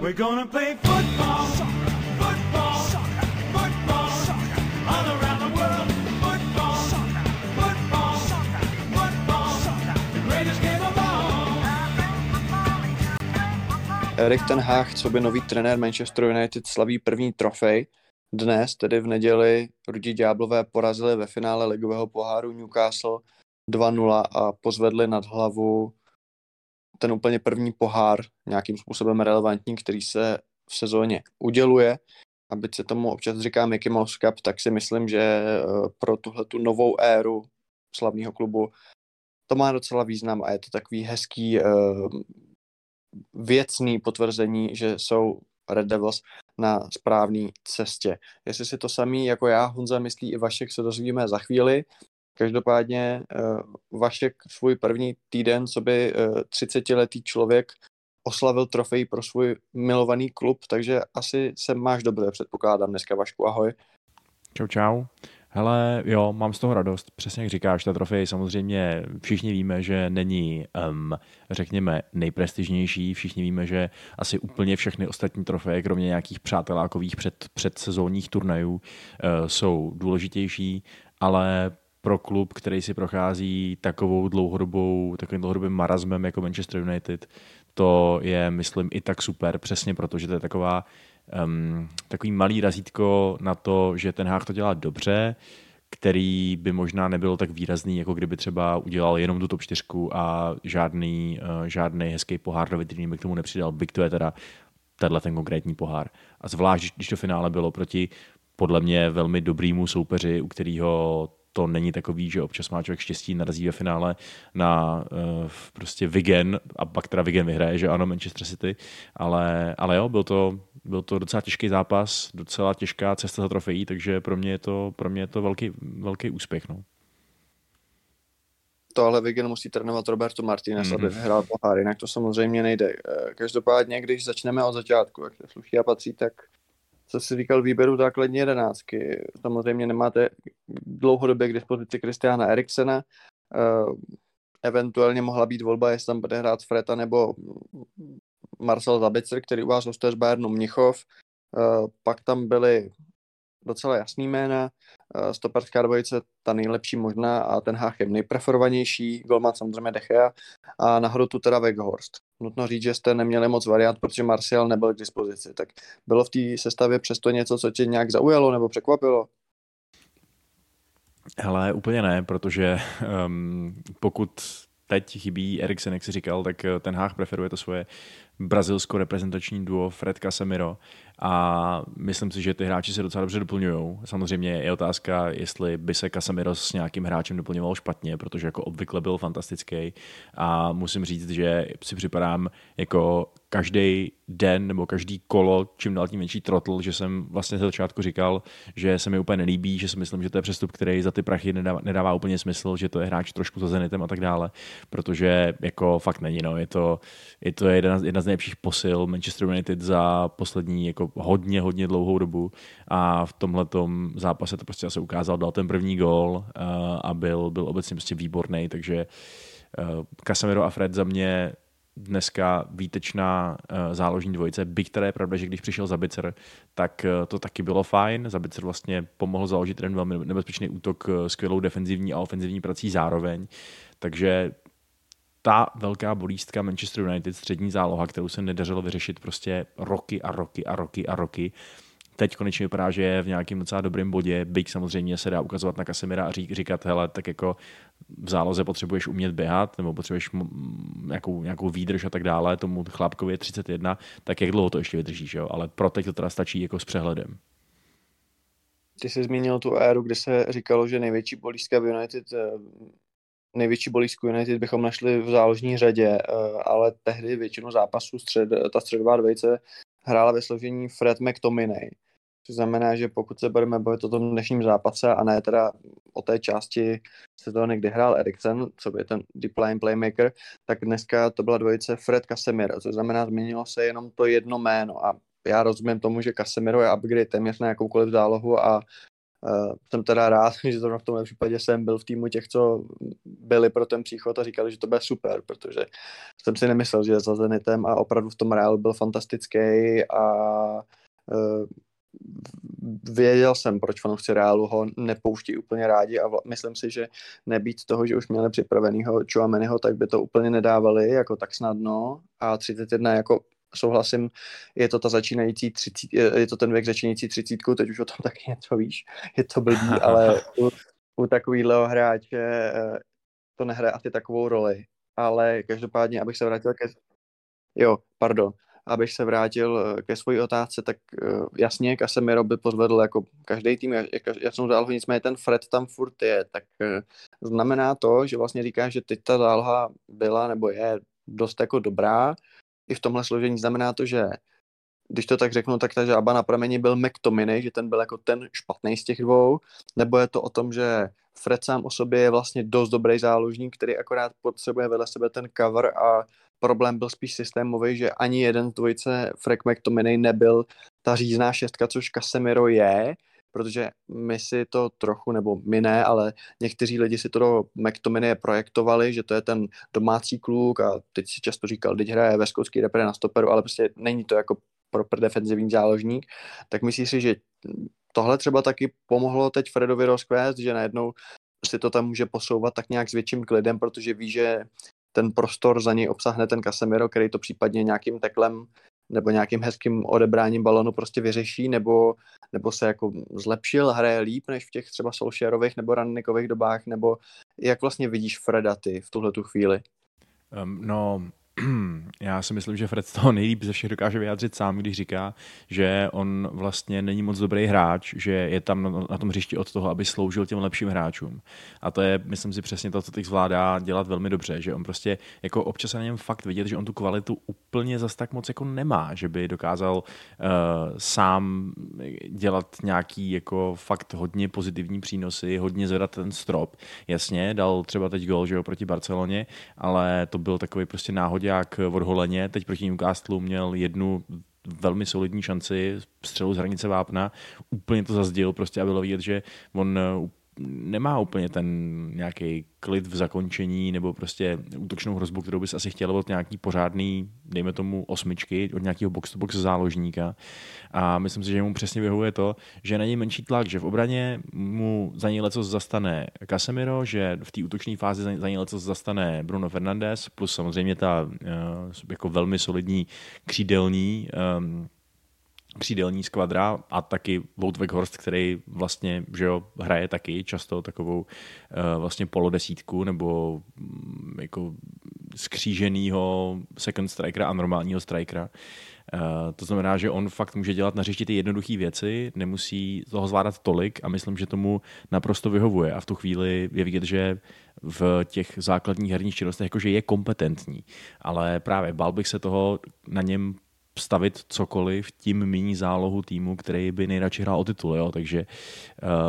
We're gonna play football, football, football, all around the world. Football, football, football, the greatest game of all. Erik ten Hag, co by nový trenér Manchester United, slaví první trofej. Dnes, tedy v neděli, Rudí Ďáblové porazili ve finále ligového poháru Newcastle 2-0 a pozvedli nad hlavu ten úplně první pohár nějakým způsobem relevantní, který se v sezóně uděluje. A byť se tomu občas říká Mickey Mouse Cup, tak si myslím, že eh, pro tuhle tu novou éru slavného klubu to má docela význam a je to takový hezký eh, věcný potvrzení, že jsou Red Devils na správné cestě. Jestli si to samý jako já, Honza, myslí i Vašek, se dozvíme za chvíli. Každopádně uh, Vašek svůj první týden, co by uh, 30-letý člověk oslavil trofej pro svůj milovaný klub, takže asi se máš dobře, předpokládám dneska, Vašku, ahoj. Čau, čau. Hele, jo, mám z toho radost. Přesně jak říkáš, ta trofej samozřejmě všichni víme, že není, um, řekněme, nejprestižnější. Všichni víme, že asi úplně všechny ostatní trofeje, kromě nějakých přátelákových před, předsezónních turnajů, uh, jsou důležitější, ale pro klub, který si prochází takovou dlouhodobou, takovým dlouhodobým marazmem jako Manchester United, to je, myslím, i tak super, přesně protože to je taková um, takový malý razítko na to, že ten hák to dělá dobře, který by možná nebyl tak výrazný, jako kdyby třeba udělal jenom tu top 4 a žádný, uh, žádný hezký pohár do vitríny by k tomu nepřidal. Big to je teda tenhle ten konkrétní pohár. A zvlášť, když to finále bylo proti podle mě velmi dobrýmu soupeři, u kterého to není takový, že občas má člověk štěstí, narazí ve finále na uh, prostě Vigen a pak teda Vigen vyhraje, že ano, Manchester City, ale, ale jo, byl to, byl to docela těžký zápas, docela těžká cesta za trofejí, takže pro mě je to, pro mě je to velký, velký úspěch. No. Tohle Vigen musí trénovat Roberto Martinez, mm-hmm. aby vyhrál pohár, jinak to samozřejmě nejde. Eh, každopádně, když začneme od začátku, jak to sluší a patří, tak co si říkal výběru základní jedenáctky. Samozřejmě nemáte dlouhodobě k dispozici Kristiana Eriksena. Uh, eventuálně mohla být volba, jestli tam bude hrát Freta nebo Marcel Zabicer, který u vás hostuje z Bayernu Mnichov. Uh, pak tam byly docela jasný jména. Uh, stoperská dvojice ta nejlepší možná a ten Hách je nejpreferovanější. Golman samozřejmě Dechea a nahoru tu teda Weghorst. Nutno říct, že jste neměli moc variant, protože Martial nebyl k dispozici. Tak bylo v té sestavě přesto něco, co tě nějak zaujalo nebo překvapilo? Hele, úplně ne, protože um, pokud teď chybí Eriksen, jak si říkal, tak ten Hách preferuje to svoje brazilsko-reprezentační duo Fred Casemiro a myslím si, že ty hráči se docela dobře doplňují. Samozřejmě je otázka, jestli by se Casemiro s nějakým hráčem doplňoval špatně, protože jako obvykle byl fantastický a musím říct, že si připadám jako každý den nebo každý kolo, čím dál tím větší trotl, že jsem vlastně ze začátku říkal, že se mi úplně nelíbí, že si myslím, že to je přestup, který za ty prachy nedává, nedává úplně smysl, že to je hráč trošku za Zenitem a tak dále, protože jako fakt není, no, je to, je to jedna, jedna z nejlepších posil Manchester United za poslední jako hodně, hodně dlouhou dobu a v tomhle zápase to prostě se ukázal, dal ten první gól uh, a byl, byl obecně prostě výborný, takže uh, Casemiro a Fred za mě dneska výtečná uh, záložní dvojice. Byť teda je pravda, že když přišel Zabicer, tak uh, to taky bylo fajn. Zabicer vlastně pomohl založit ten velmi nebezpečný útok uh, skvělou defenzivní a ofenzivní prací zároveň. Takže ta velká bolístka Manchester United, střední záloha, kterou se nedařilo vyřešit prostě roky a roky a roky a roky, teď konečně vypadá, že je v nějakém docela dobrém bodě, byť samozřejmě se dá ukazovat na Kasemira a říkat, hele, tak jako v záloze potřebuješ umět běhat, nebo potřebuješ nějakou, nějakou výdrž a tak dále, tomu chlápkovi je 31, tak jak dlouho to ještě vydržíš, jo? ale pro teď to teda stačí jako s přehledem. Ty jsi zmínil tu éru, kde se říkalo, že největší bolístka v United eh, největší bolízku United bychom našli v záložní řadě, eh, ale tehdy většinu zápasů střed, ta středová dvojice hrála ve složení Fred McTominay. Což znamená, že pokud se budeme bavit o tom dnešním zápase a ne teda o té části sezóny, kdy hrál Eriksen, co by ten deep line playmaker, tak dneska to byla dvojice Fred Casemiro, což znamená, změnilo se jenom to jedno jméno. A já rozumím tomu, že Casemiro je upgrade téměř na jakoukoliv zálohu a Uh, jsem teda rád, že zrovna v tomhle případě jsem byl v týmu těch, co byli pro ten příchod a říkali, že to bude super, protože jsem si nemyslel, že je za Zenitem a opravdu v tom Realu byl fantastický a uh, věděl jsem, proč fanoušci Realu ho nepouští úplně rádi a vla, myslím si, že nebýt toho, že už měli připravenýho Chouameniho, tak by to úplně nedávali jako tak snadno a 31 jako souhlasím, je to ta začínající třicít, je to ten věk začínající třicítku, teď už o tom taky něco víš, je to blbý, ale u, u takovýhleho hráče eh, to nehraje asi takovou roli. Ale každopádně, abych se vrátil ke... Jo, pardon. Abych se vrátil eh, ke své otázce, tak eh, jasně, Casemiro by pozvedl jako každý tým, jasnou zálohu, nicméně ten Fred tam furt je, tak znamená to, že vlastně říká, že teď ta záloha byla nebo je dost jako dobrá, i v tomhle složení. Znamená to, že když to tak řeknu, tak ta žába na prameni byl McTominay, že ten byl jako ten špatný z těch dvou, nebo je to o tom, že Fred sám o sobě je vlastně dost dobrý záložník, který akorát potřebuje vedle sebe ten cover a problém byl spíš systémový, že ani jeden z dvojice Frank McTominay nebyl ta řízná šestka, což Casemiro je, protože my si to trochu, nebo my ne, ale někteří lidi si to do McTominay projektovali, že to je ten domácí kluk a teď si často říkal, teď hraje ve skotský repre na stoperu, ale prostě není to jako proper defenzivní záložník, tak myslíš si, že tohle třeba taky pomohlo teď Fredovi rozkvést, že najednou si to tam může posouvat tak nějak s větším klidem, protože ví, že ten prostor za něj obsahne ten Casemiro, který to případně nějakým teklem nebo nějakým hezkým odebráním balonu prostě vyřeší, nebo, nebo se jako zlepšil, hraje líp než v těch třeba Solskjaerových nebo Rannikových dobách, nebo jak vlastně vidíš Freda ty v tuhle tu chvíli? Um, no, já si myslím, že Fred toho nejlíp ze všech dokáže vyjádřit sám, když říká, že on vlastně není moc dobrý hráč, že je tam na tom hřišti od toho, aby sloužil těm lepším hráčům. A to je, myslím si, přesně to, co teď zvládá dělat velmi dobře, že on prostě jako občas na něm fakt vidět, že on tu kvalitu úplně zas tak moc jako nemá, že by dokázal uh, sám dělat nějaký jako fakt hodně pozitivní přínosy, hodně zvedat ten strop. Jasně, dal třeba teď gol, že jo, proti Barceloně, ale to byl takový prostě náhodě jak v odholeně. Teď proti Newcastle měl jednu velmi solidní šanci, střelu z hranice vápna, úplně to zazděl, prostě a bylo vidět, že on nemá úplně ten nějaký klid v zakončení nebo prostě útočnou hrozbu, kterou bys asi chtěl od nějaký pořádný, dejme tomu osmičky, od nějakého box-to-box záložníka. A myslím si, že mu přesně vyhovuje to, že není menší tlak, že v obraně mu za něj leco zastane Casemiro, že v té útočné fázi za něj leco zastane Bruno Fernandes, plus samozřejmě ta uh, jako velmi solidní křídelní um, křídelní skvadra a taky Wout Horst, který vlastně že jo, hraje taky často takovou uh, vlastně polodesítku nebo um, jako skříženýho second strikera a normálního strikera. Uh, to znamená, že on fakt může dělat na ty jednoduché věci, nemusí toho zvládat tolik a myslím, že tomu naprosto vyhovuje. A v tu chvíli je vidět, že v těch základních herních činnostech jakože je kompetentní. Ale právě bál bych se toho na něm stavit cokoliv, tím méně zálohu týmu, který by nejradši hrál o titul. Jo? Takže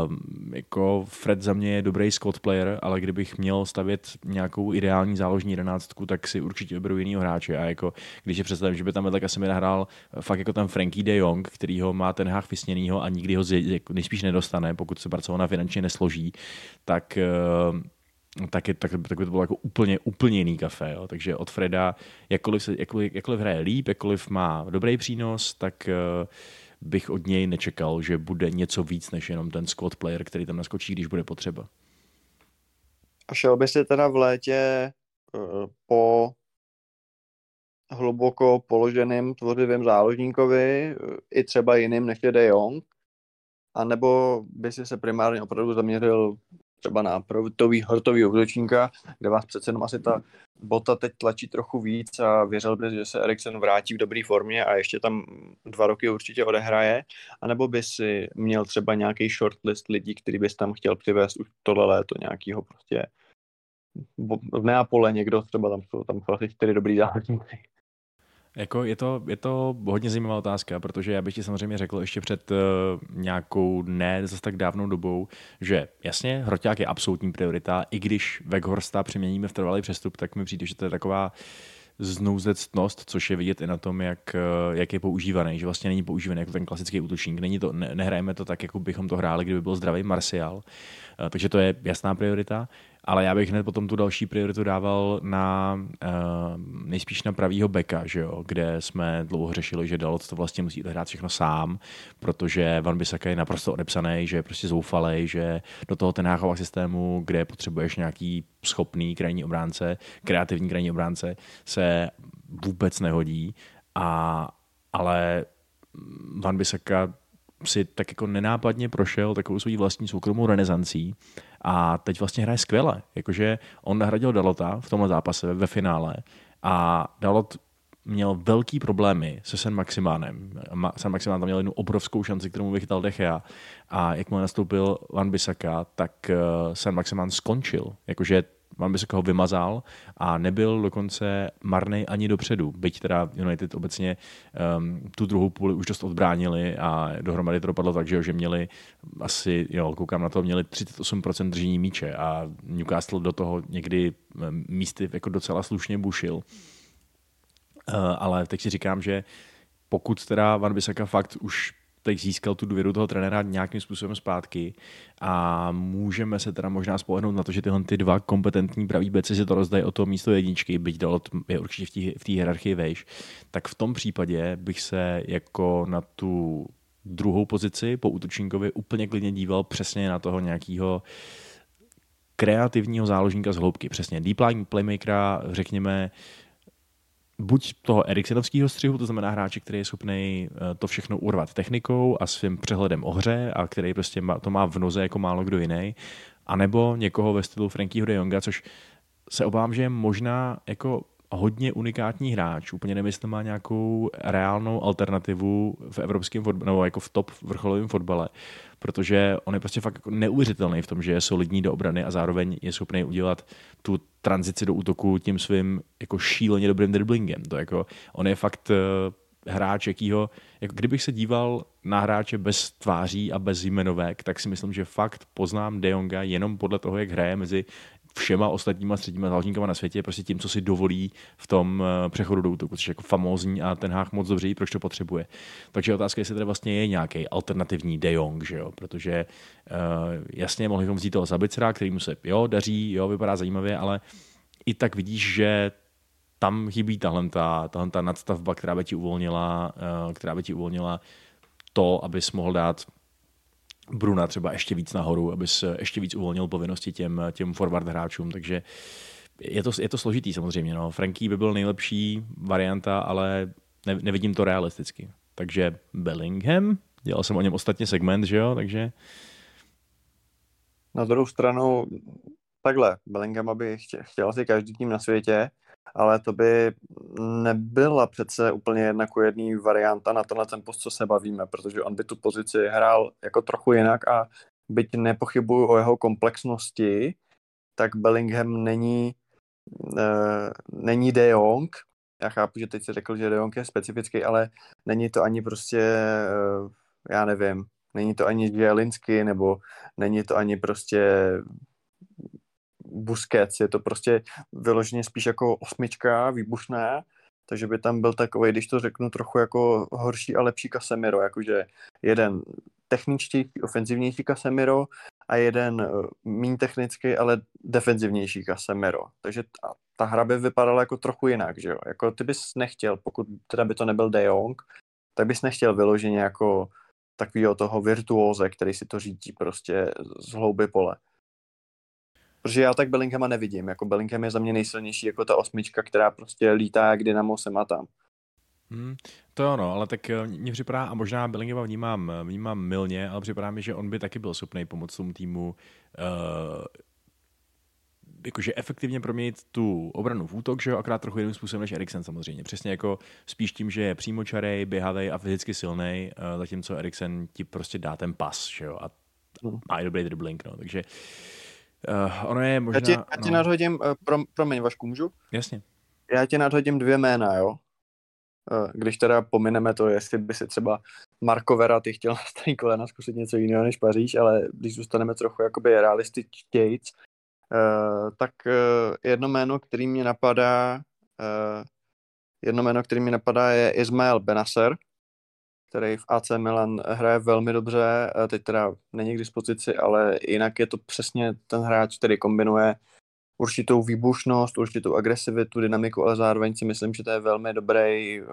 um, jako Fred za mě je dobrý squad player, ale kdybych měl stavět nějakou ideální záložní jedenáctku, tak si určitě vyberu jinýho hráče. A jako, když je představím, že by tam vedle Casemira hrál fakt jako ten Frankie de Jong, který ho má ten hách vysněnýho a nikdy ho jako nejspíš nedostane, pokud se Barcelona finančně nesloží, tak uh, tak, je, tak, tak by to bylo jako úplně, úplně jiný kafe. Jo. Takže od Freda, jakkoliv, se, jakkoliv, jakkoliv hraje líp, jakkoliv má dobrý přínos, tak uh, bych od něj nečekal, že bude něco víc než jenom ten squad player, který tam naskočí, když bude potřeba. A šel by si teda v létě uh, po hluboko položeným tvořivým záložníkovi, uh, i třeba jiným než je De Jong, a nebo by si se primárně opravdu zaměřil třeba na protový hortový útočníka, kde vás přece jenom asi ta bota teď tlačí trochu víc a věřil bych, že se Eriksen vrátí v dobré formě a ještě tam dva roky určitě odehraje, anebo by si měl třeba nějaký shortlist lidí, který bys tam chtěl přivést už tohle léto nějakýho prostě v Neapole někdo, třeba tam jsou tam vlastně čtyři dobrý závodníci. Jako je, to, je to hodně zajímavá otázka, protože já bych ti samozřejmě řekl ještě před uh, nějakou ne zase tak dávnou dobou, že jasně, Hroťák je absolutní priorita, i když Weghorsta přeměníme v trvalý přestup, tak mi přijde, že to je taková znouzectnost, což je vidět i na tom, jak, jak je používaný, že vlastně není používaný jako ten klasický útočník. Není to, ne, nehrajeme to tak, jako bychom to hráli, kdyby byl zdravý Martial. Takže to je jasná priorita. Ale já bych hned potom tu další prioritu dával na uh, nejspíš na pravýho beka, že jo, kde jsme dlouho řešili, že Dalot to vlastně musí hrát všechno sám, protože Van Bissaka je naprosto odepsaný, že je prostě zoufalej, že do toho ten náchova systému, kde potřebuješ nějaký schopný krajní obránce, kreativní krajní obránce, se vůbec nehodí. A, ale Van Bissaka si tak jako nenápadně prošel takovou svou vlastní soukromou renesancí a teď vlastně hraje skvěle. Jakože on nahradil Dalota v tomhle zápase ve finále a Dalot měl velký problémy se Sen Maximánem. Sen Maximán tam měl jednu obrovskou šanci, kterou mu vychytal Dechea a jakmile nastoupil Van Bissaka, tak eh, Sen Maximán skončil. Jakože Van Bissaka ho vymazal a nebyl dokonce marný ani dopředu. Byť teda United obecně um, tu druhou půli už dost odbránili a dohromady to dopadlo tak, že, že měli asi, jo, koukám na to, měli 38% držení míče a Newcastle do toho někdy místy jako docela slušně bušil. Uh, ale teď si říkám, že pokud teda Van Bissaka fakt už teď získal tu důvěru toho trenéra nějakým způsobem zpátky a můžeme se teda možná spolehnout na to, že tyhle ty dva kompetentní praví beci si to rozdají o to místo jedničky, byť dalo je určitě v té hierarchii vejš, tak v tom případě bych se jako na tu druhou pozici po útočníkovi úplně klidně díval přesně na toho nějakého kreativního záložníka z hloubky. Přesně deep line playmakera, řekněme, buď toho Eriksenovského střihu, to znamená hráče, který je schopný eh, to všechno urvat technikou a svým přehledem o hře a který prostě to má v noze jako málo kdo jiný, anebo někoho ve stylu Frankieho de Jonga, což se obávám, že je možná jako hodně unikátní hráč. Úplně jestli má nějakou reálnou alternativu v evropském fotbale, nebo jako v top vrcholovém fotbale, protože on je prostě fakt jako neuvěřitelný v tom, že je solidní do obrany a zároveň je schopný udělat tu tranzici do útoku tím svým jako šíleně dobrým dribblingem. To jako, on je fakt uh, hráč, jakýho, jako kdybych se díval na hráče bez tváří a bez jmenovek, tak si myslím, že fakt poznám De Jonga jenom podle toho, jak hraje mezi všema ostatníma středníma záložníkama na světě, prostě tím, co si dovolí v tom eh, přechodu do útoku, což je jako famózní a ten hách moc dobře ví, proč to potřebuje. Takže otázka je, jestli tady vlastně je nějaký alternativní De Jong, že jo? protože uh, jasně mohli bychom vzít toho Sabicera, který mu se jo, daří, jo, vypadá zajímavě, ale i tak vidíš, že tam chybí tahle ta, tahle ta nadstavba, která by ti uvolnila, uh, která by ti uvolnila to, abys mohl dát Bruna třeba ještě víc nahoru, aby se ještě víc uvolnil povinnosti těm, těm forward hráčům, takže je to, je to složitý samozřejmě. No. Franky by byl nejlepší varianta, ale ne, nevidím to realisticky. Takže Bellingham, dělal jsem o něm ostatně segment, že jo, takže... Na druhou stranu, takhle, Bellingham by chtěl, chtěl asi každý tým na světě, ale to by nebyla přece úplně jedna ku jedný varianta na tenhle ten post, co se bavíme, protože on by tu pozici hrál jako trochu jinak a byť nepochybuju o jeho komplexnosti, tak Bellingham není, uh, není De Jong. Já chápu, že teď si řekl, že De Jong je specifický, ale není to ani prostě, uh, já nevím, není to ani Jelinsky, nebo není to ani prostě Busquets, je to prostě vyloženě spíš jako osmička, výbušná, takže by tam byl takový, když to řeknu, trochu jako horší a lepší Casemiro, jakože jeden techničtější, ofenzivnější Casemiro a jeden uh, méně technický, ale defenzivnější Casemiro. Takže ta, ta hra by vypadala jako trochu jinak, že jo? Jako ty bys nechtěl, pokud teda by to nebyl De Jong, tak bys nechtěl vyloženě jako takového toho virtuóze, který si to řídí prostě z hlouby pole. Protože já tak Bellinghama nevidím. Jako Bellingham je za mě nejsilnější jako ta osmička, která prostě lítá jak dynamo sem a tam. Hmm, to ono, ale tak eh, mně připadá, a možná Bellinghama vnímám, vnímám milně, ale připadá mi, že on by taky byl schopný pomoct tomu týmu uh, jakože efektivně proměnit tu obranu v útok, že jo, akorát trochu jiným způsobem než Eriksen samozřejmě. Přesně jako spíš tím, že je přímočarej, běhavej a fyzicky silný, uh, zatímco Eriksen ti prostě dá ten pas, že jo, a hmm. má i dobrý dribbling, no, takže uh, Uh, ono je možná... Já ti, já ti no. nadhodím, uh, pro, promiň Vašku, můžu? Jasně. Já ti nadhodím dvě jména, jo? Uh, když teda pomineme to, jestli by si třeba Marko Vera ty chtěl na starý kolena zkusit něco jiného než Paříž, ale když zůstaneme trochu jakoby realističtějc, uh, tak uh, jedno jméno, který mě napadá, uh, jedno jméno, který mi napadá, je Ismail Benacer, který v AC Milan hraje velmi dobře, eh, teď teda není k dispozici, ale jinak je to přesně ten hráč, který kombinuje určitou výbušnost, určitou agresivitu, dynamiku, ale zároveň si myslím, že to je velmi dobrý eh,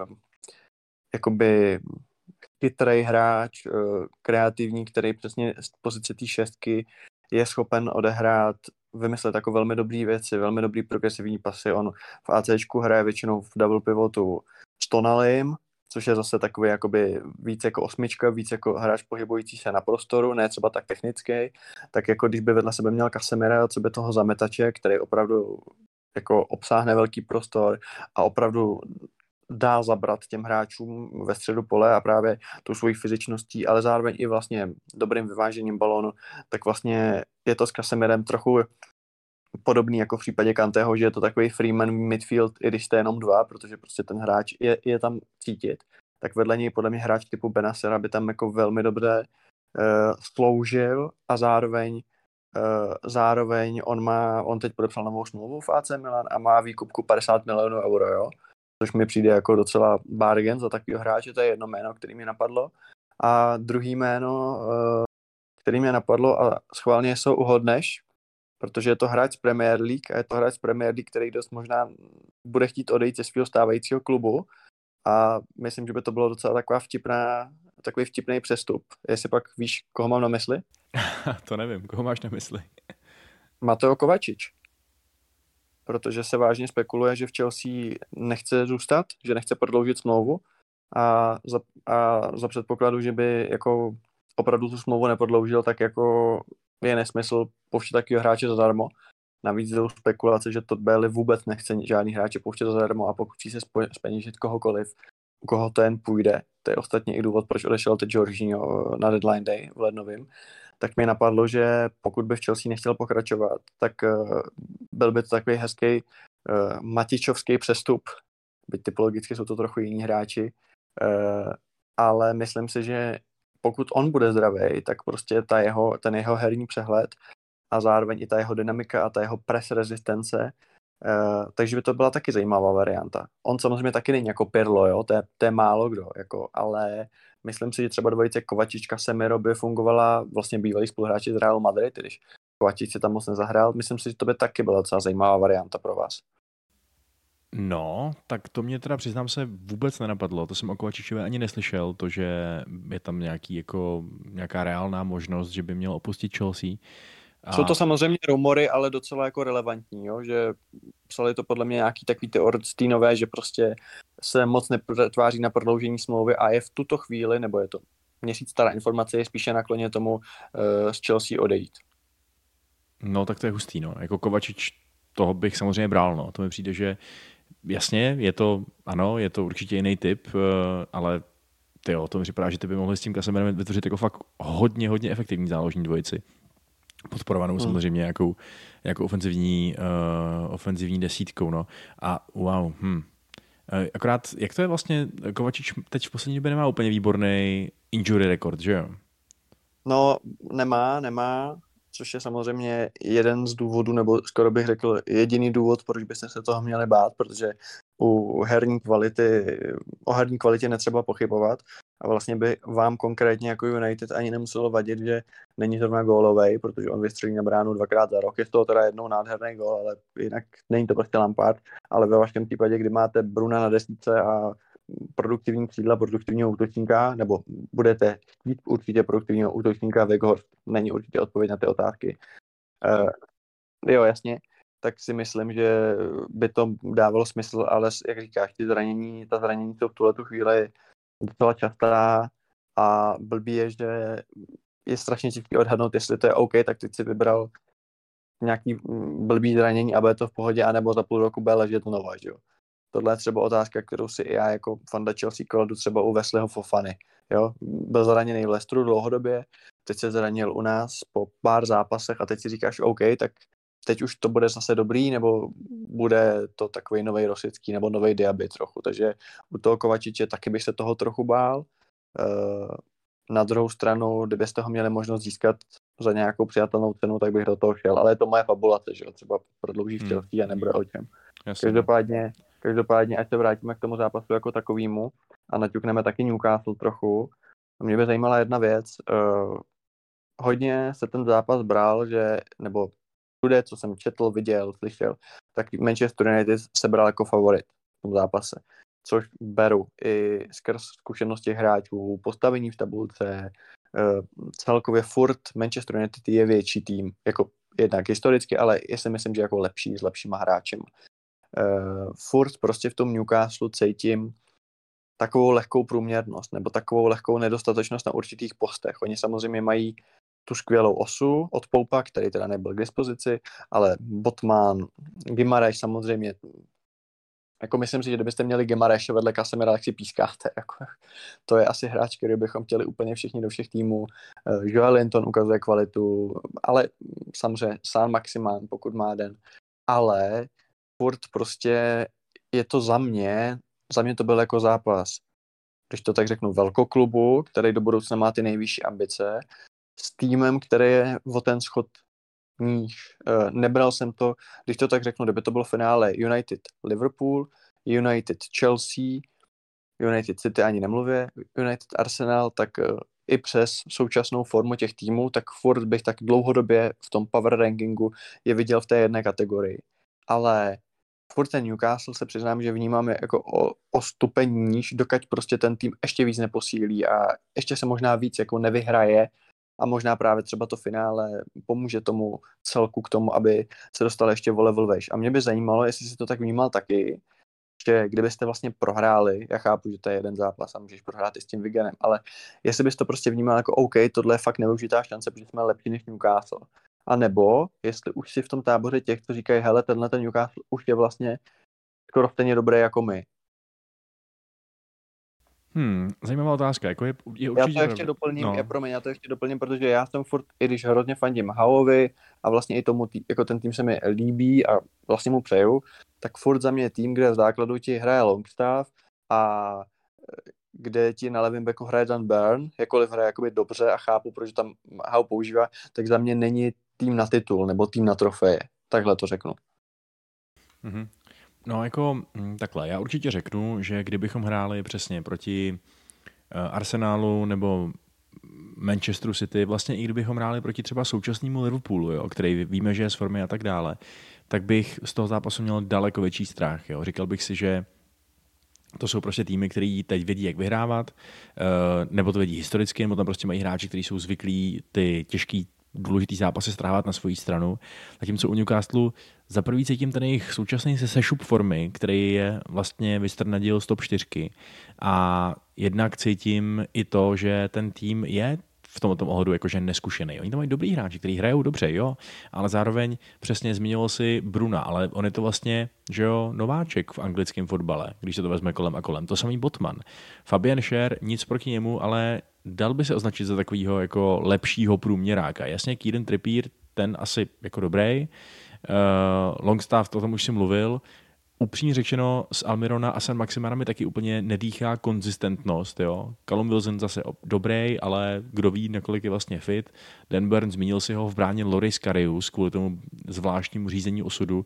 jakoby chytrý hráč, eh, kreativní, který přesně z pozice té šestky je schopen odehrát, vymyslet jako velmi dobrý věci, velmi dobrý progresivní pasy. On v ACčku hraje většinou v double pivotu s Tonalim, což je zase takový jakoby víc jako osmička, víc jako hráč pohybující se na prostoru, ne třeba tak technický, tak jako když by vedle sebe měl Casemira, co by toho zametače, který opravdu jako obsáhne velký prostor a opravdu dá zabrat těm hráčům ve středu pole a právě tou svojí fyzičností, ale zároveň i vlastně dobrým vyvážením balónu, tak vlastně je to s Casemirem trochu podobný jako v případě Kanteho, že je to takový Freeman midfield, i když je jenom dva, protože prostě ten hráč je, je tam cítit, tak vedle něj podle mě hráč typu Benasera by tam jako velmi dobře uh, sloužil a zároveň uh, zároveň on má, on teď podepsal novou smlouvu v AC Milan a má výkupku 50 milionů euro, jo, což mi přijde jako docela bargain za takového hráče, to je jedno jméno, který mi napadlo. A druhý jméno, uh, který mě napadlo a schválně jsou uhodneš, protože je to hráč Premier League a je to hráč Premier League, který dost možná bude chtít odejít ze svého stávajícího klubu a myslím, že by to bylo docela taková vtipná, takový vtipný přestup. Jestli pak víš, koho mám na mysli? to nevím, koho máš na mysli? Mateo Kovačič. Protože se vážně spekuluje, že v Chelsea nechce zůstat, že nechce prodloužit smlouvu a za, a za předpokladu, že by jako opravdu tu smlouvu neprodloužil, tak jako je nesmysl pouštět takového hráče zadarmo. Navíc jdou spekulace, že to Bailey vůbec nechce žádný hráče pouštět zadarmo a pokud chce speněžit kohokoliv, u koho to jen půjde, to je ostatně i důvod, proč odešel teď Jorginho na deadline day v lednovém, tak mi napadlo, že pokud by v Chelsea nechtěl pokračovat, tak uh, byl by to takový hezký uh, matičovský přestup, byť typologicky jsou to trochu jiní hráči, uh, ale myslím si, že pokud on bude zdravý, tak prostě ta jeho, ten jeho herní přehled a zároveň i ta jeho dynamika a ta jeho pres rezistence, uh, takže by to byla taky zajímavá varianta. On samozřejmě taky není jako Pirlo, jo, to je, to je málo kdo, jako, ale myslím si, že třeba dvojice Kovačička Semiro by fungovala vlastně bývalý spoluhráči z Real Madrid, když Kovačič si tam moc nezahrál, myslím si, že to by taky byla docela zajímavá varianta pro vás. No, tak to mě teda přiznám se vůbec nenapadlo. To jsem o Kovačičovi ani neslyšel, to, že je tam nějaký, jako, nějaká reálná možnost, že by měl opustit Chelsea. A... Jsou to samozřejmě rumory, ale docela jako relevantní, jo? že psali to podle mě nějaký takový ty Ornsteinové, že prostě se moc netváří na prodloužení smlouvy a je v tuto chvíli, nebo je to měsíc stará informace, je spíše nakloně tomu uh, z Chelsea odejít. No tak to je hustý, no. Jako Kovačič toho bych samozřejmě bral, no. To mi přijde, že jasně, je to, ano, je to určitě jiný typ, uh, ale ty jo, to mi připadá, že ty by mohli s tím Kasemerem vytvořit jako fakt hodně, hodně efektivní záložní dvojici podporovanou hmm. samozřejmě jako, jako ofenzivní, uh, ofenzivní desítkou. No. A wow, hm. Akorát, jak to je vlastně, Kovačič teď v poslední době nemá úplně výborný injury record, že jo? No, nemá, nemá, což je samozřejmě jeden z důvodů, nebo skoro bych řekl jediný důvod, proč byste se toho měli bát, protože u herní kvality, o herní kvalitě netřeba pochybovat. A vlastně by vám konkrétně jako United ani nemuselo vadit, že není zrovna gólovej, protože on vystřelí na bránu dvakrát za rok, je z toho teda jednou nádherný gól, ale jinak není to prostě Lampard, ale ve vašem případě, kdy máte Bruna na desnice a produktivní křídla produktivního útočníka, nebo budete chtít určitě produktivního útočníka, Weghorst není určitě odpověď na ty otázky. Uh, jo, jasně, tak si myslím, že by to dávalo smysl, ale jak říkáš, ty zranění, ta zranění jsou v tuhle tu chvíli docela častá a blbý je, že je strašně těžké odhadnout, jestli to je OK, tak teď si vybral nějaký blbý zranění a bude to v pohodě, anebo za půl roku bude ležet znova, že jo. Tohle je třeba otázka, kterou si i já jako fanda Chelsea kladu třeba u Wesleyho Fofany. Jo? Byl zraněný v Leicesteru dlouhodobě, teď se zranil u nás po pár zápasech a teď si říkáš OK, tak teď už to bude zase dobrý, nebo bude to takový nový Rosický nebo nový Diaby trochu. Takže u toho Kovačiče taky bych se toho trochu bál. Uh, na druhou stranu, kdybyste ho měli možnost získat za nějakou přijatelnou cenu, tak bych do toho šel. Ale je to moje fabulace, že jo? Třeba prodlouží v hmm. Chelsea a nebude o čem. Jasně. Každopádně Každopádně, ať se vrátíme k tomu zápasu jako takovému a naťukneme taky Newcastle trochu. Mě by zajímala jedna věc. Uh, hodně se ten zápas bral, že, nebo všude, co jsem četl, viděl, slyšel, tak Manchester United se bral jako favorit v tom zápase. Což beru i skrz zkušenosti hráčů, postavení v tabulce, uh, celkově furt Manchester United je větší tým, jako jednak historicky, ale já si myslím, že jako lepší s lepšíma hráčem. Uh, furt prostě v tom Newcastle cítím takovou lehkou průměrnost nebo takovou lehkou nedostatečnost na určitých postech. Oni samozřejmě mají tu skvělou osu od Poupa, který teda nebyl k dispozici, ale Botman, Gimareš samozřejmě, jako myslím si, že kdybyste měli Gimareše vedle Casemira, tak si pískáte. Jako, to je asi hráč, který bychom chtěli úplně všichni do všech týmů. Uh, Joel Linton ukazuje kvalitu, ale samozřejmě San Maximán, pokud má den. Ale furt prostě je to za mě, za mě to byl jako zápas, když to tak řeknu, velkoklubu, který do budoucna má ty nejvyšší ambice, s týmem, který je o ten schod níž. Uh, nebral jsem to, když to tak řeknu, kdyby to bylo finále United Liverpool, United Chelsea, United City ani nemluvě, United Arsenal, tak uh, i přes současnou formu těch týmů, tak furt bych tak dlouhodobě v tom power rankingu je viděl v té jedné kategorii. Ale furt ten Newcastle se přiznám, že vnímám jako o, o stupeň níž, dokud prostě ten tým ještě víc neposílí a ještě se možná víc jako nevyhraje a možná právě třeba to finále pomůže tomu celku k tomu, aby se dostal ještě o level vejš. A mě by zajímalo, jestli si to tak vnímal taky, že kdybyste vlastně prohráli, já chápu, že to je jeden zápas a můžeš prohrát i s tím Viganem, ale jestli bys to prostě vnímal jako OK, tohle je fakt nevyužitá šance, protože jsme lepší než Newcastle. A nebo jestli už si v tom táboře těch, co říkají, hele, tenhle ten Newcastle už je vlastně skoro stejně dobré jako my. Hmm, zajímavá otázka. Jako je, je Já určitě to ještě doplním, no. já, promiň, já to ještě doplním, protože já jsem furt, i když hrozně fandím Haovi a vlastně i tomu, tý, jako ten tým se mi líbí a vlastně mu přeju, tak furt za mě je tým, kde v základu ti hraje Longstaff a kde ti na levém beku hraje Dan Byrne, jakkoliv hraje jakoby dobře a chápu, proč tam Hao používá, tak za mě není tým na titul nebo tým na trofeje. Takhle to řeknu. Mhm. No jako mm, takhle, já určitě řeknu, že kdybychom hráli přesně proti eh, Arsenálu nebo Manchesteru City, vlastně i kdybychom hráli proti třeba současnému Liverpoolu, jo, který víme, že je z formy a tak dále, tak bych z toho zápasu měl daleko větší strach. Jo. Říkal bych si, že to jsou prostě týmy, který teď vědí, jak vyhrávat, eh, nebo to vědí historicky, nebo tam prostě mají hráči, kteří jsou zvyklí ty těžký důležitý zápasy strávat na svoji stranu. Zatímco u Newcastle za prvý cítím ten jejich současný se sešup formy, který je vlastně vystrnadil z top 4. A jednak cítím i to, že ten tým je v tomto ohledu jakože neskušený. Oni tam mají dobrý hráči, kteří hrajou dobře, jo, ale zároveň přesně zmínil si Bruna, ale on je to vlastně, že jo, nováček v anglickém fotbale, když se to vezme kolem a kolem. To samý Botman. Fabian Scher, nic proti němu, ale dal by se označit za takového jako lepšího průměráka. Jasně, Kieran Trippier, ten asi jako dobrý. Uh, Longstaff, to tom už si mluvil. Upřímně řečeno, s Almirona a San Maximana mi taky úplně nedýchá konzistentnost. Jo? Callum Wilson zase dobrý, ale kdo ví, nakolik je vlastně fit. Dan Burn zmínil si ho v bráně Loris Karius kvůli tomu zvláštnímu řízení osudu,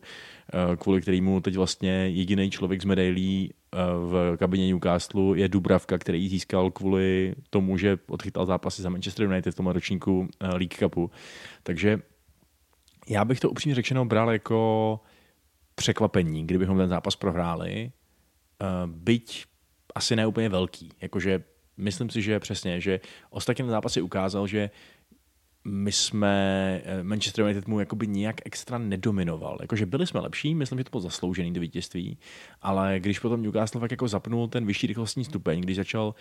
eh, kvůli kterému teď vlastně jediný člověk z medailí eh, v kabině Newcastle je Dubravka, který získal kvůli tomu, že odchytal zápasy za Manchester United v tom ročníku eh, League Cupu. Takže já bych to upřímně řečeno bral jako překvapení, kdybychom ten zápas prohráli, uh, byť asi ne úplně velký. Jakože myslím si, že přesně, že ostatně ten zápas si ukázal, že my jsme, eh, Manchester United mu jakoby nějak extra nedominoval. Jakože byli jsme lepší, myslím, že to bylo zasloužený to vítězství, ale když potom Newcastle tak jako zapnul ten vyšší rychlostní stupeň, když začal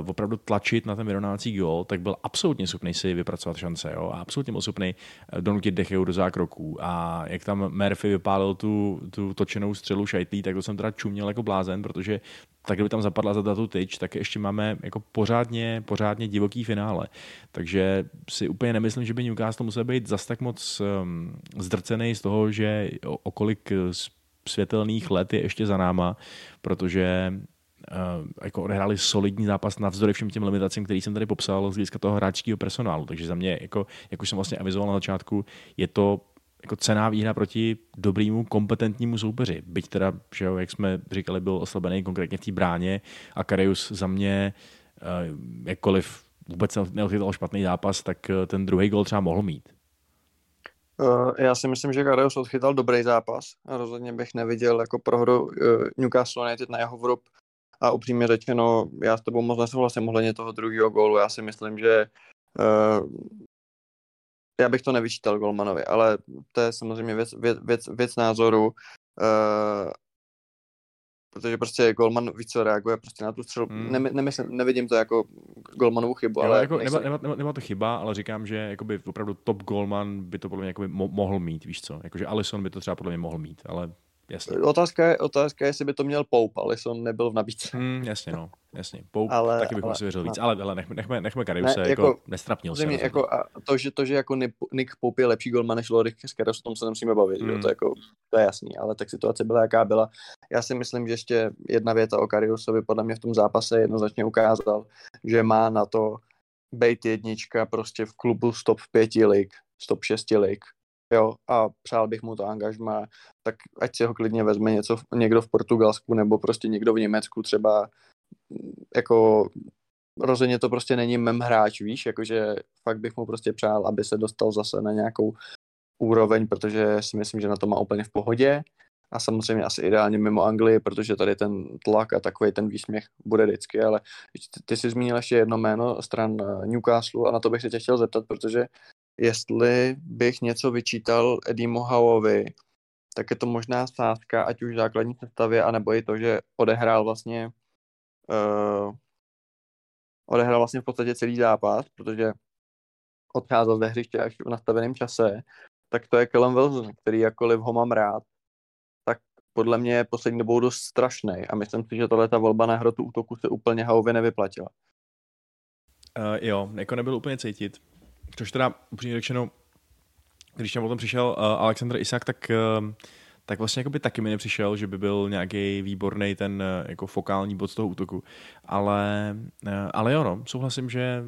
uh, opravdu tlačit na ten vyrovnávací gol, tak byl absolutně schopný si vypracovat šance jo? a absolutně byl schopný donutit Decheu do zákroků a jak tam Murphy vypálil tu, tu točenou střelu šajtlí, tak to jsem teda čuměl jako blázen, protože tak kdyby tam zapadla za tu tyč, tak ještě máme jako pořádně, pořádně divoký finále. Takže si úplně nemyslím, že by Newcastle musel být zas tak moc um, zdrcený z toho, že o, o kolik světelných let je ještě za náma, protože uh, jako odehráli solidní zápas navzdory všem těm limitacím, který jsem tady popsal z hlediska toho hráčského personálu. Takže za mě, jako, jak už jsem vlastně avizoval na začátku, je to jako cená výhra proti dobrýmu, kompetentnímu soupeři. Byť teda, že jo, jak jsme říkali, byl oslabený konkrétně v té bráně a Karius za mě uh, jakkoliv vůbec neodchytal špatný zápas, tak uh, ten druhý gol třeba mohl mít. Uh, já si myslím, že Karius odchytal dobrý zápas rozhodně bych neviděl jako prohru Newcastle United na jeho vrub a upřímně řečeno, já s tebou moc nesouhlasím ohledně toho druhého gólu. Já si myslím, že já bych to nevyčítal Golmanovi, ale to je samozřejmě věc, věc, věc, věc názoru. Uh, protože prostě Golman víc co reaguje prostě na tu střelu. Hmm. Ne, nemyslím, nevidím to jako Golmanovu chybu, jo, ale... Jako, nejsem... nebyla, nebyla, nebyla, to chyba, ale říkám, že jakoby opravdu top Golman by to podle mě jakoby mo- mohl mít, víš co? Jakože Alison by to třeba podle mě mohl mít, ale Jasně. Otázka je, otázka je, jestli by to měl Poup, Alisson nebyl v nabídce. Hmm, jasně, no. Jasně. Poup ale, taky bych ale, si věřil víc, ale, ale nechme, nechme, nechme Kariuse, ne, jako, jako nestrapnil se. Jako, a to, že, to, že jako Nick Poup je lepší golman než Lorik Karius, o tom se nemusíme bavit, hmm. jo, to, je jako, to je jasný, ale tak situace byla, jaká byla. Já si myslím, že ještě jedna věta o Kariusovi podle mě v tom zápase jednoznačně ukázal, že má na to být jednička prostě v klubu stop 5 lig, stop 6 lig, jo, a přál bych mu to angažma, tak ať si ho klidně vezme něco, někdo v Portugalsku nebo prostě někdo v Německu třeba, jako rozhodně to prostě není mem hráč, víš, jakože fakt bych mu prostě přál, aby se dostal zase na nějakou úroveň, protože si myslím, že na to má úplně v pohodě. A samozřejmě asi ideálně mimo Anglii, protože tady ten tlak a takový ten výsměch bude vždycky, ale ty, ty jsi zmínil ještě jedno jméno stran eh, Newcastle a na to bych se tě chtěl zeptat, protože jestli bych něco vyčítal Edimu Howovi, tak je to možná sázka, ať už v základní sestavě, anebo i to, že odehrál vlastně uh, odehrál vlastně v podstatě celý zápas, protože odcházel ze hřiště až v nastaveném čase, tak to je Callum Wilson, který jakkoliv ho mám rád, tak podle mě je poslední dobou dost strašný a myslím si, že tohle ta volba na hrotu útoku se úplně Howovi nevyplatila. Uh, jo, jako nebyl úplně cítit. Což teda upřímně řečeno, když tam potom přišel uh, Alexander Isak, tak, uh, tak vlastně jako by taky mi nepřišel, že by byl nějaký výborný ten uh, jako fokální bod z toho útoku. Ale, uh, ale jo, no, souhlasím, že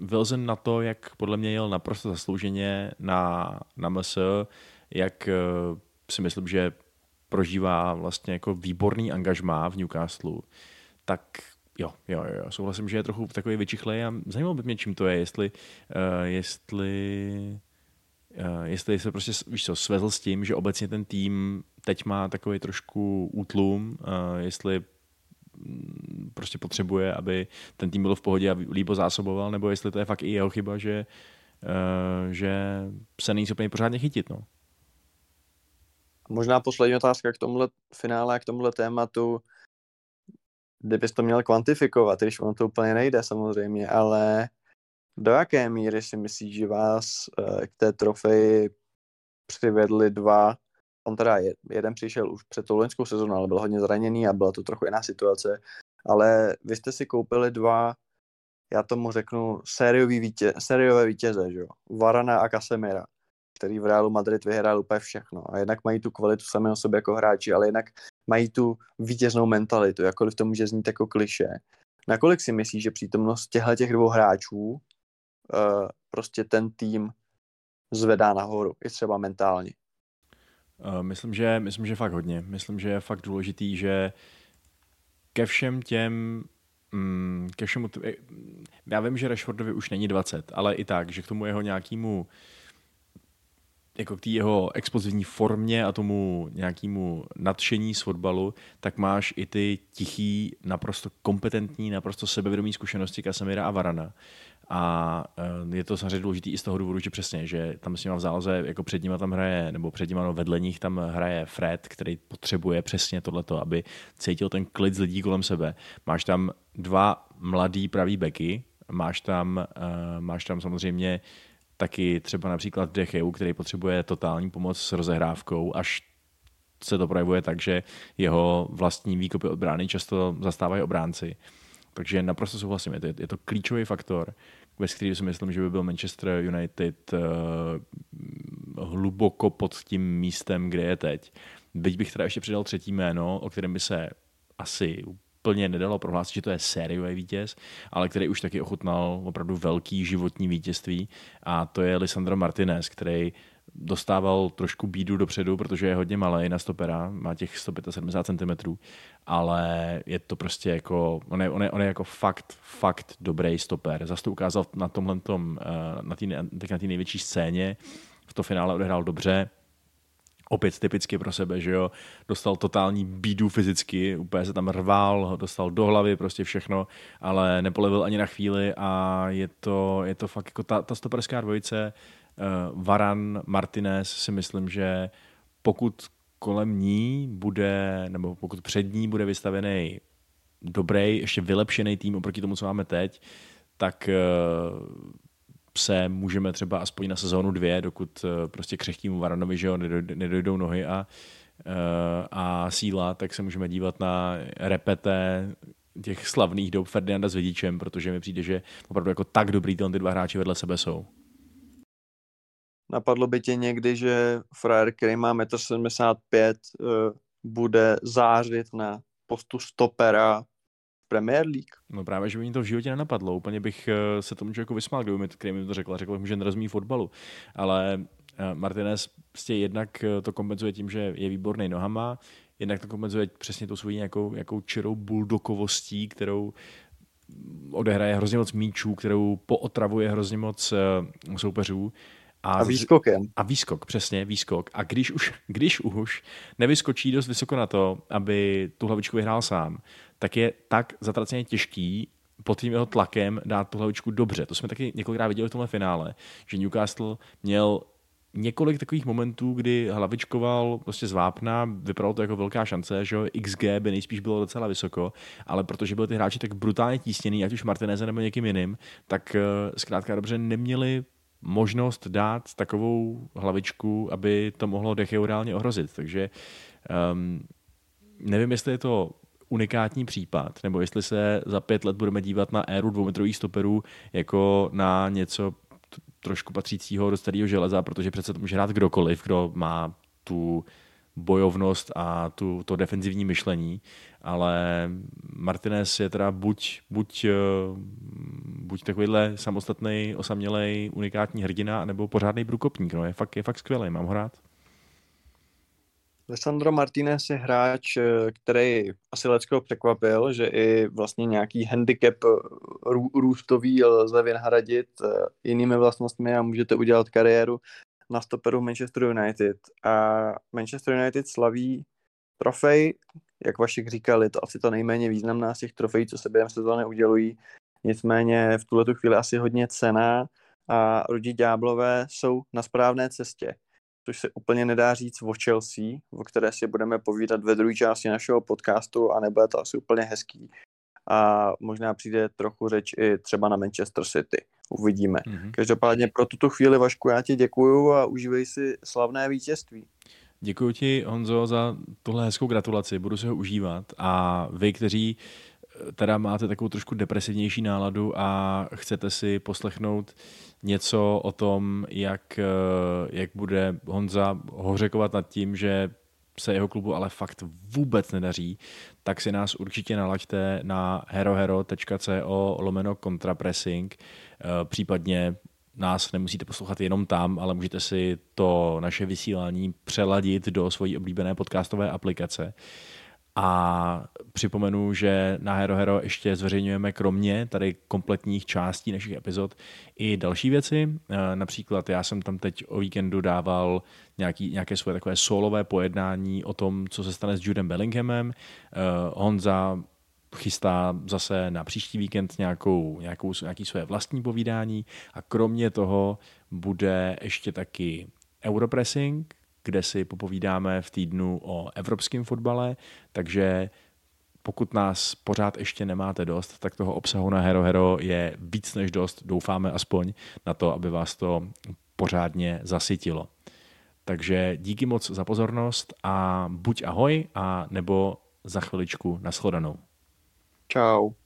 Wilson na to, jak podle mě jel naprosto zaslouženě na, na MS, jak uh, si myslím, že prožívá vlastně jako výborný angažmá v Newcastle, tak Jo, jo, jo, souhlasím, že je trochu takový vyčichlej a zajímalo by mě, čím to je, jestli, uh, jestli, uh, jestli se prostě, víš co, svezl s tím, že obecně ten tým teď má takový trošku útlum, uh, jestli mm, prostě potřebuje, aby ten tým byl v pohodě a líbo zásoboval, nebo jestli to je fakt i jeho chyba, že, uh, že se není schopný pořádně chytit, no. Možná poslední otázka k tomuhle finále, k tomuhle tématu kdybys to měl kvantifikovat, když ono to úplně nejde samozřejmě, ale do jaké míry si myslíš, že vás eh, k té trofeji přivedli dva, on teda jeden přišel už před tou loňskou sezónou, ale byl hodně zraněný a byla to trochu jiná situace, ale vy jste si koupili dva, já tomu řeknu, sériový vítě, sériové vítěze, že jo? Varana a Casemira který v Realu Madrid vyhrál úplně všechno. A jednak mají tu kvalitu samé o sobě jako hráči, ale jednak mají tu vítěznou mentalitu, jakkoliv to může znít jako kliše. Nakolik si myslíš, že přítomnost těchto těch dvou hráčů uh, prostě ten tým zvedá nahoru, i třeba mentálně? Uh, myslím, že, myslím, že fakt hodně. Myslím, že je fakt důležitý, že ke všem těm mm, ke všemu, já vím, že Rashfordovi už není 20, ale i tak, že k tomu jeho nějakému jako k té jeho explozivní formě a tomu nějakému nadšení z fotbalu, tak máš i ty tichý, naprosto kompetentní, naprosto sebevědomí zkušenosti Kasemira a Varana. A eh, je to samozřejmě důležité i z toho důvodu, že přesně, že tam s nima v záloze, jako před nima tam hraje, nebo před nima no, vedle nich tam hraje Fred, který potřebuje přesně tohleto, aby cítil ten klid z lidí kolem sebe. Máš tam dva mladý pravý beky, máš tam, uh, máš tam samozřejmě taky třeba například Decheu, který potřebuje totální pomoc s rozehrávkou, až se to projevuje tak, že jeho vlastní výkopy od brány často zastávají obránci. Takže naprosto souhlasím, je to, je to klíčový faktor, ve kterým si myslím, že by byl Manchester United uh, hluboko pod tím místem, kde je teď. Byť bych teda ještě přidal třetí jméno, o kterém by se asi úplně nedalo prohlásit, že to je sériový vítěz, ale který už taky ochutnal opravdu velký životní vítězství. A to je Lisandro Martinez, který dostával trošku bídu dopředu, protože je hodně malý na stopera, má těch 175 cm, ale je to prostě jako, on je, on je, on je jako fakt, fakt dobrý stoper. Zase to ukázal na tomhle tom, eh, na té na největší scéně, v to finále odehrál dobře, opět typicky pro sebe, že jo, dostal totální bídu fyzicky, úplně se tam rval, dostal do hlavy prostě všechno, ale nepolevil ani na chvíli a je to, je to fakt jako ta, ta stoperská dvojice, uh, Varan, Martinez si myslím, že pokud kolem ní bude, nebo pokud před ní bude vystavený dobrý, ještě vylepšený tým oproti tomu, co máme teď, tak uh, se můžeme třeba aspoň na sezónu dvě, dokud uh, prostě křehkýmu Varanovi že jo, nedojdou nohy a, uh, a síla, tak se můžeme dívat na repete těch slavných dob Ferdinanda s Vidičem, protože mi přijde, že opravdu jako tak dobrý ty dva hráči vedle sebe jsou. Napadlo by tě někdy, že frajer, který má 1,75 m, eh, bude zářit na postu stopera Premier League. No právě, že by mi to v životě nenapadlo. Úplně bych eh, se tomu člověku vysmál, kdyby mi, který mi to řekl. Řekl bych, že nerozumí fotbalu. Ale eh, Martinez prostě jednak to kompenzuje tím, že je výborný nohama, jednak to kompenzuje přesně tu svoji nějakou, nějakou čirou buldokovostí, kterou odehraje hrozně moc míčů, kterou pootravuje hrozně moc soupeřů a, a výskokem. A výskok, přesně, výskok. A když už, když už nevyskočí dost vysoko na to, aby tu hlavičku vyhrál sám, tak je tak zatraceně těžký pod tím jeho tlakem dát tu hlavičku dobře. To jsme taky několikrát viděli v tomhle finále, že Newcastle měl několik takových momentů, kdy hlavičkoval prostě z vápna, vypadalo to jako velká šance, že XG by nejspíš bylo docela vysoko, ale protože byli ty hráči tak brutálně tísněný, ať už Martineze nebo někým jiným, tak uh, zkrátka dobře neměli možnost dát takovou hlavičku, aby to mohlo Decheu reálně ohrozit. Takže um, nevím, jestli je to unikátní případ, nebo jestli se za pět let budeme dívat na éru dvoumetrových stoperů jako na něco trošku patřícího do starého železa, protože přece to může hrát kdokoliv, kdo má tu bojovnost a tu, to defenzivní myšlení, ale Martinez je teda buď, buď, eh, buď takovýhle samostatný, osamělej, unikátní hrdina, nebo pořádný průkopník. No, je, fakt, je fakt skvělý, mám ho rád. Alessandro Martinez je hráč, eh, který asi Lecko překvapil, že i vlastně nějaký handicap eh, rů, růstový lze vynahradit jinými vlastnostmi a můžete udělat kariéru na stoperu Manchester United. A Manchester United slaví trofej, jak Vašek říkal, je to asi to nejméně významná z těch trofejí, co se během sezóny udělují. Nicméně v tuhle chvíli asi hodně cená a rudí ďáblové jsou na správné cestě, což se úplně nedá říct o Chelsea, o které si budeme povídat ve druhé části našeho podcastu a nebude to asi úplně hezký. A možná přijde trochu řeč i třeba na Manchester City. Uvidíme. Mm-hmm. Každopádně pro tuto chvíli, Vašku, já ti děkuju a užívej si slavné vítězství. Děkuji ti, Honzo, za tuhle hezkou gratulaci, budu se ho užívat. A vy, kteří eh, teda máte takovou trošku depresivnější náladu a chcete si poslechnout něco o tom, jak, eh, jak bude Honza hořekovat nad tím, že se jeho klubu ale fakt vůbec nedaří, tak si nás určitě nalaďte na herohero.co lomeno kontrapressing, eh, případně nás nemusíte poslouchat jenom tam, ale můžete si to naše vysílání přeladit do svojí oblíbené podcastové aplikace. A připomenu, že na Hero Hero ještě zveřejňujeme kromě tady kompletních částí našich epizod i další věci. Eh, například já jsem tam teď o víkendu dával nějaký, nějaké svoje takové solové pojednání o tom, co se stane s Judem Bellinghamem. Eh, Honza chystá zase na příští víkend nějakou, nějakou, nějaký své vlastní povídání a kromě toho bude ještě taky Europressing, kde si popovídáme v týdnu o evropském fotbale, takže pokud nás pořád ještě nemáte dost, tak toho obsahu na Hero Hero je víc než dost, doufáme aspoň na to, aby vás to pořádně zasytilo. Takže díky moc za pozornost a buď ahoj, a nebo za chviličku nashledanou. Ciao.